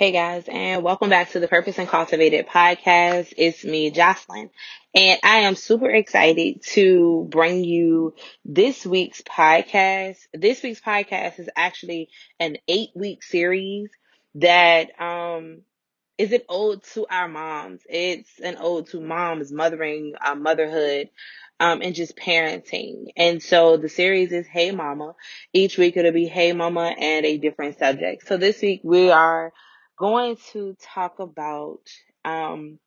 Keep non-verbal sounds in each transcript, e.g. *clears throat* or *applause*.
Hey guys, and welcome back to the Purposed and Cultivated podcast. It's me, Jocelyn, and I am super excited to bring you this week's podcast. This week's podcast is actually an eight week series that um is an ode to our moms. It's an ode to moms, mothering, uh, motherhood, um, and just parenting. And so the series is Hey Mama. Each week it'll be Hey Mama and a different subject. So this week we are going to talk about um,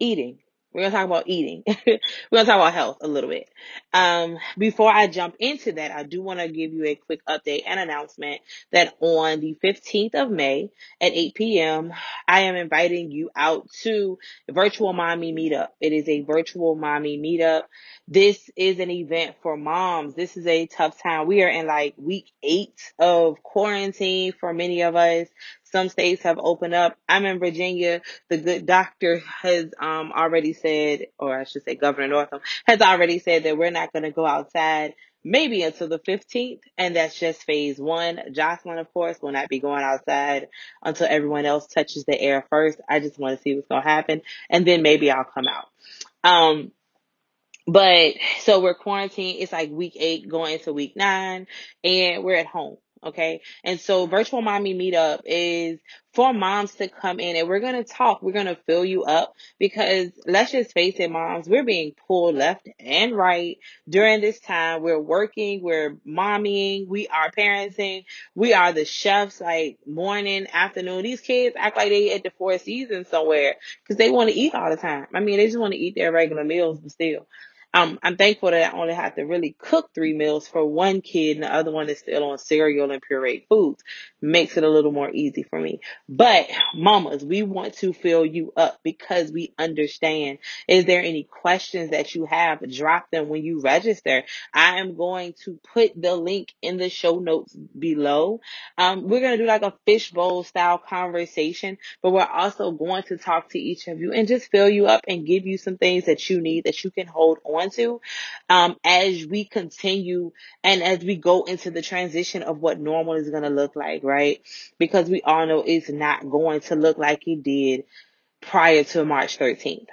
eating. We're going to talk about eating. *laughs* We're going to talk about health a little bit. Um, before I jump into that, I do want to give you a quick update and announcement that on the 15th of May at 8 p.m., I am inviting you out to Virtual Mommy Meetup. It is a virtual mommy meetup. This is an event for moms. This is a tough time. We are in like week eight of quarantine for many of us. Some states have opened up. I'm in Virginia. The good doctor has um, already said, or I should say Governor Northam has already said that we're not going to go outside maybe until the 15th. And that's just phase one. Jocelyn, of course, will not be going outside until everyone else touches the air first. I just want to see what's going to happen. And then maybe I'll come out. Um, but so we're quarantined. It's like week eight going into week nine and we're at home. Okay. And so virtual mommy meetup is for moms to come in and we're going to talk. We're going to fill you up because let's just face it, moms, we're being pulled left and right during this time. We're working, we're mommying, we are parenting, we are the chefs like morning, afternoon. These kids act like they at the four seasons somewhere because they want to eat all the time. I mean, they just want to eat their regular meals, but still. Um, I'm thankful that I only have to really cook three meals for one kid and the other one is still on cereal and pureed foods. Makes it a little more easy for me. But mamas, we want to fill you up because we understand. Is there any questions that you have? Drop them when you register. I am going to put the link in the show notes below. Um, we're going to do like a fishbowl style conversation, but we're also going to talk to each of you and just fill you up and give you some things that you need that you can hold on to um, as we continue and as we go into the transition of what normal is going to look like, right? Because we all know it's not going to look like it did prior to March 13th.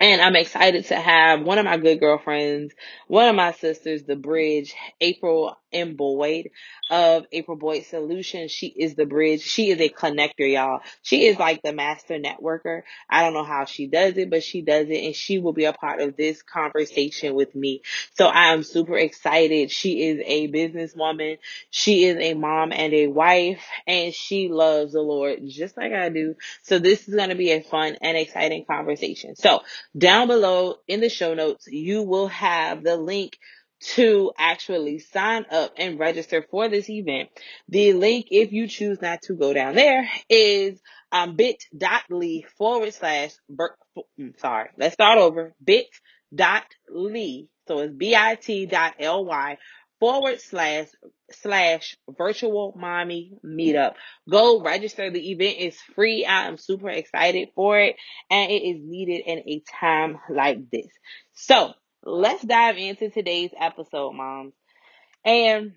And I'm excited to have one of my good girlfriends, one of my sisters, the bridge, April M. Boyd of April Boyd Solutions. She is the bridge. She is a connector, y'all. She is like the master networker. I don't know how she does it, but she does it and she will be a part of this conversation with me. So I am super excited. She is a businesswoman. She is a mom and a wife and she loves the Lord just like I do. So this is going to be a fun and exciting conversation. So down below in the show notes, you will have the link to actually sign up and register for this event. The link, if you choose not to go down there, is um, bit.ly forward slash, mm, sorry, let's start over, bit.ly, so it's b i t dot bit.ly forward slash slash virtual mommy meetup. Go register. The event is free. I am super excited for it and it is needed in a time like this. So let's dive into today's episode, moms. And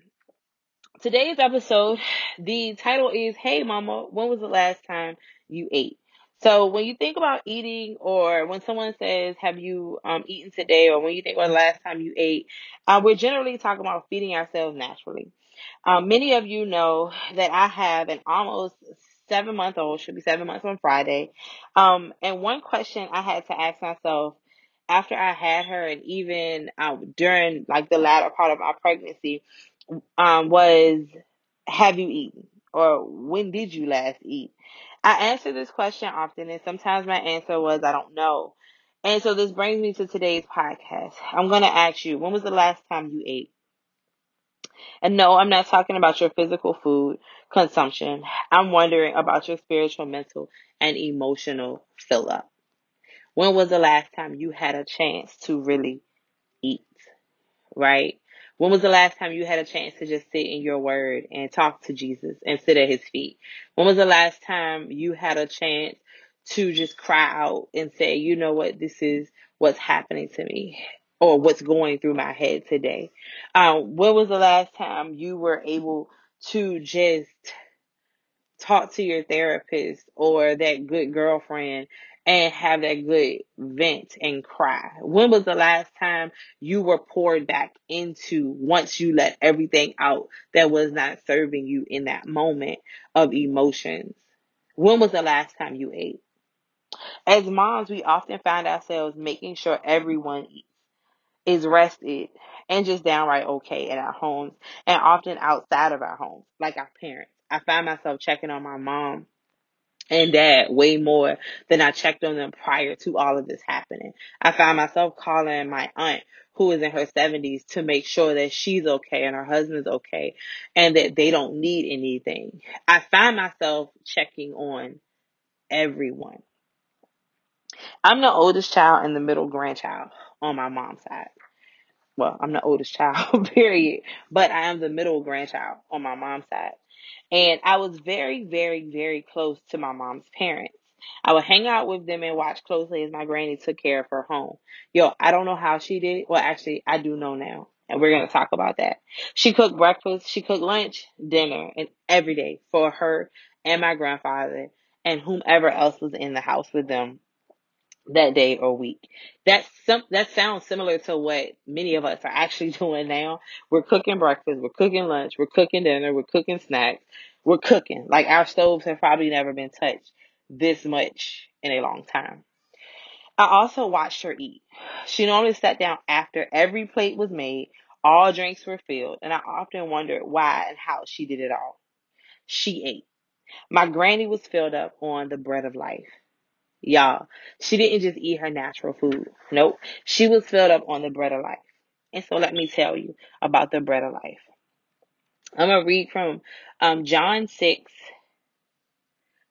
today's episode, the title is Hey Mama, when was the last time you ate? So when you think about eating or when someone says, have you um, eaten today or when you think about the last time you ate, uh, we're generally talking about feeding ourselves naturally. Um, many of you know that I have an almost seven month old, should be seven months on Friday. Um, and one question I had to ask myself after I had her and even um, during like the latter part of my pregnancy um, was, have you eaten? Or when did you last eat? I answer this question often, and sometimes my answer was, I don't know. And so this brings me to today's podcast. I'm going to ask you, when was the last time you ate? And no, I'm not talking about your physical food consumption. I'm wondering about your spiritual, mental, and emotional fill up. When was the last time you had a chance to really eat? Right? When was the last time you had a chance to just sit in your word and talk to Jesus and sit at his feet? When was the last time you had a chance to just cry out and say, you know what, this is what's happening to me or what's going through my head today? Um, when was the last time you were able to just talk to your therapist or that good girlfriend and have that good vent and cry? When was the last time you were poured back into once you let everything out that was not serving you in that moment of emotions? When was the last time you ate? As moms, we often find ourselves making sure everyone is rested and just downright okay at our homes and often outside of our homes, like our parents. I find myself checking on my mom and dad way more than I checked on them prior to all of this happening. I find myself calling my aunt who is in her 70s to make sure that she's okay and her husband's okay and that they don't need anything. I find myself checking on everyone. I'm the oldest child and the middle grandchild on my mom's side. Well, I'm the oldest child, *laughs* period, but I am the middle grandchild on my mom's side. And I was very, very, very close to my mom's parents. I would hang out with them and watch closely as my granny took care of her home. Yo, I don't know how she did. Well, actually, I do know now. And we're going to talk about that. She cooked breakfast, she cooked lunch, dinner, and every day for her and my grandfather and whomever else was in the house with them that day or week. That's some that sounds similar to what many of us are actually *laughs* doing now. We're cooking breakfast, we're cooking lunch, we're cooking dinner, we're cooking snacks, we're cooking. Like our stoves have probably never been touched this much in a long time. I also watched her eat. She normally sat down after every plate was made, all drinks were filled, and I often wondered why and how she did it all. She ate. My granny was filled up on the bread of life. Y'all, she didn't just eat her natural food. Nope. She was filled up on the bread of life. And so let me tell you about the bread of life. I'm going to read from um, John 6,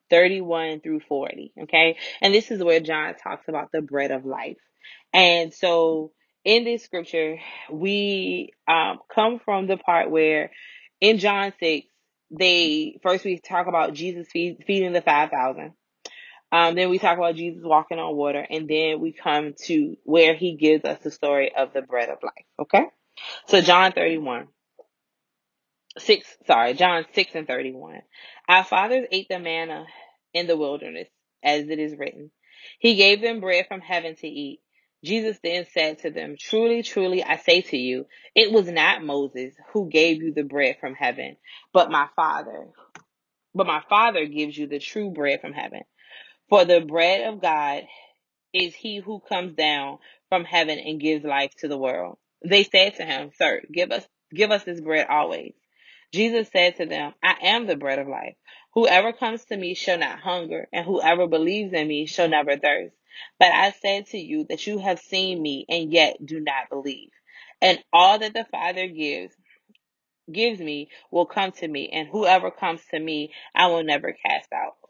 31 through 40. Okay. And this is where John talks about the bread of life. And so in this scripture, we um, come from the part where in John 6, they first we talk about Jesus feed, feeding the 5,000. Um, then we talk about Jesus walking on water, and then we come to where he gives us the story of the bread of life. Okay? So John 31. 6, sorry, John 6 and 31. Our fathers ate the manna in the wilderness, as it is written. He gave them bread from heaven to eat. Jesus then said to them, Truly, truly, I say to you, it was not Moses who gave you the bread from heaven, but my Father. But my Father gives you the true bread from heaven. For the bread of God is he who comes down from heaven and gives life to the world. They said to him, Sir, give us give us this bread always. Jesus said to them, I am the bread of life. Whoever comes to me shall not hunger, and whoever believes in me shall never thirst. But I said to you that you have seen me and yet do not believe. And all that the Father gives gives me will come to me, and whoever comes to me I will never cast out.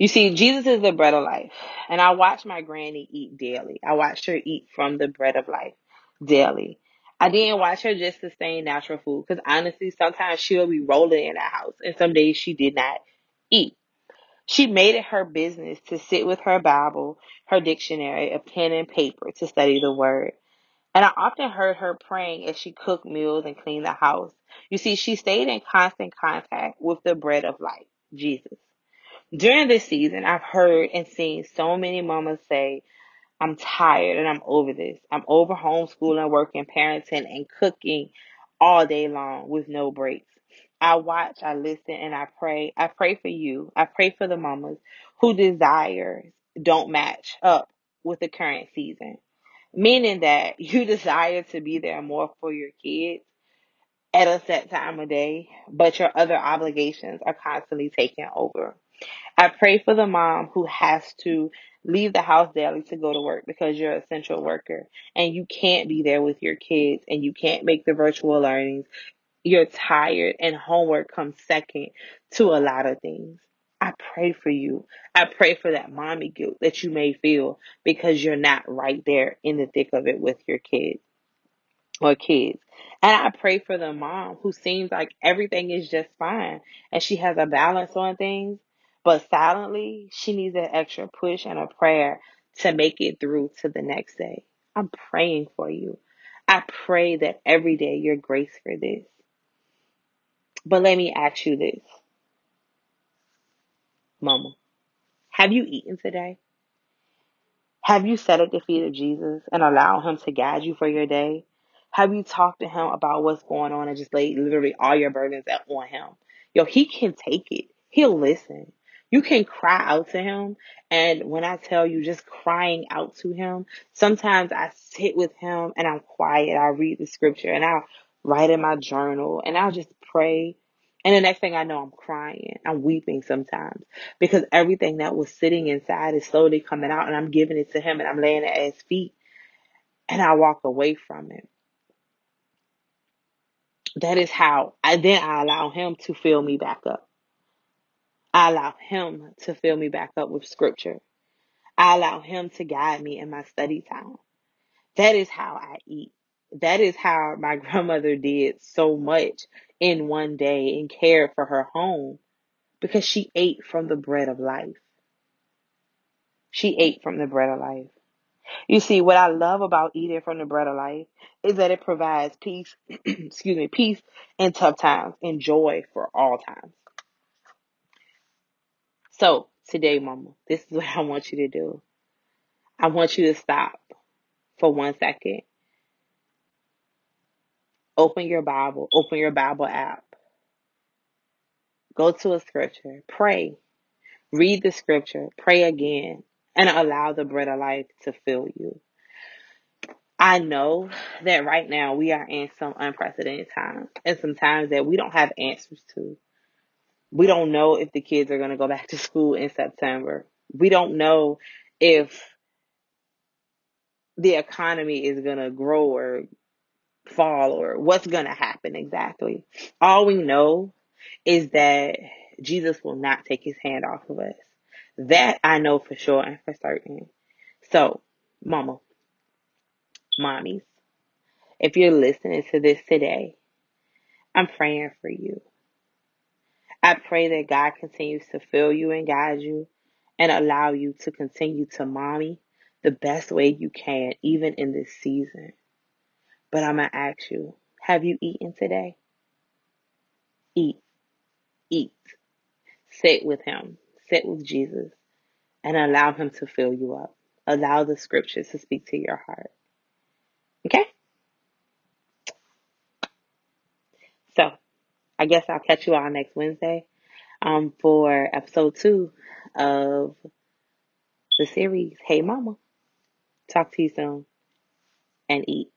You see, Jesus is the bread of life. And I watch my granny eat daily. I watched her eat from the bread of life daily. I didn't watch her just sustain natural food because honestly, sometimes she'll be rolling in the house and some days she did not eat. She made it her business to sit with her Bible, her dictionary, a pen and paper to study the word. And I often heard her praying as she cooked meals and cleaned the house. You see, she stayed in constant contact with the bread of life, Jesus. During this season, I've heard and seen so many mamas say, I'm tired and I'm over this. I'm over homeschooling, working, parenting, and cooking all day long with no breaks. I watch, I listen, and I pray. I pray for you. I pray for the mamas who desires don't match up with the current season. Meaning that *laughs* you desire to be there more for your kids at a set time of day, but your other obligations are constantly taking over. I pray for the mom who has to leave the house daily to go to work because you're an essential worker and you can't be there with your kids and you can't make the virtual learnings. You're tired and homework comes second to a lot of things. I pray for you. I pray for that mommy guilt that you may feel because you're not right there in the thick of it with your kids or kids. And I pray for the mom who seems like everything is just fine and she has a balance on things, but silently she needs an extra push and a prayer to make it through to the next day. I'm praying for you. I pray that every day you're graced for this. But let me ask you this, Mama. Have you eaten today? Have you sat at the feet of Jesus and allowed him to guide you for your day? Have you talked to him about what's going on and just laid literally all your burdens on him? Yo, he can take it. He'll listen. You can cry out to him. And when I tell you just crying out to him, sometimes I sit with him and I'm quiet. I read the scripture and I'll write in my journal and I'll just pray. And the next thing I know, I'm crying. I'm weeping sometimes because everything that was sitting inside is slowly coming out and I'm giving it to him and I'm laying it at his feet and I walk away from it that is how I then I allow him to fill me back up. I allow him to fill me back up with scripture. I allow him to guide me in my study time. That is how I eat. That is how my *laughs* grandmother did so much in one day and cared for her home because she ate from the bread of life. She ate from the bread of life. You see, what I love about eating from the bread of life is that it provides peace, *clears throat* excuse me, peace in tough times and joy for all times. So today, mama, this is what I want you to do. I want you to stop for one second. Open your Bible, open your Bible app. Go to a scripture, pray, read the scripture, pray again, and allow the bread of life to fill you. I know that right now we are in some unprecedented times and some times that we don't have answers to. We don't know if the kids are going to go back to school in September. We don't know if the economy is going to grow or fall or what's going to happen exactly. All we know is that Jesus will not take his hand off of us. That I know for sure and for certain. So, mama, mommies, if you're listening to this today, I'm praying for you. I pray that God continues to fill you and guide you and allow you to continue to mommy the best way you can, even in this season. But I'm going to ask you, have you eaten today? Eat. Eat. Sit with Him. Sit with Jesus and allow Him to fill you up. Allow the scriptures to speak to your heart. Okay? So, I guess I'll catch you all next Wednesday um, for episode two of the series, Hey Mama. Talk to you soon and eat.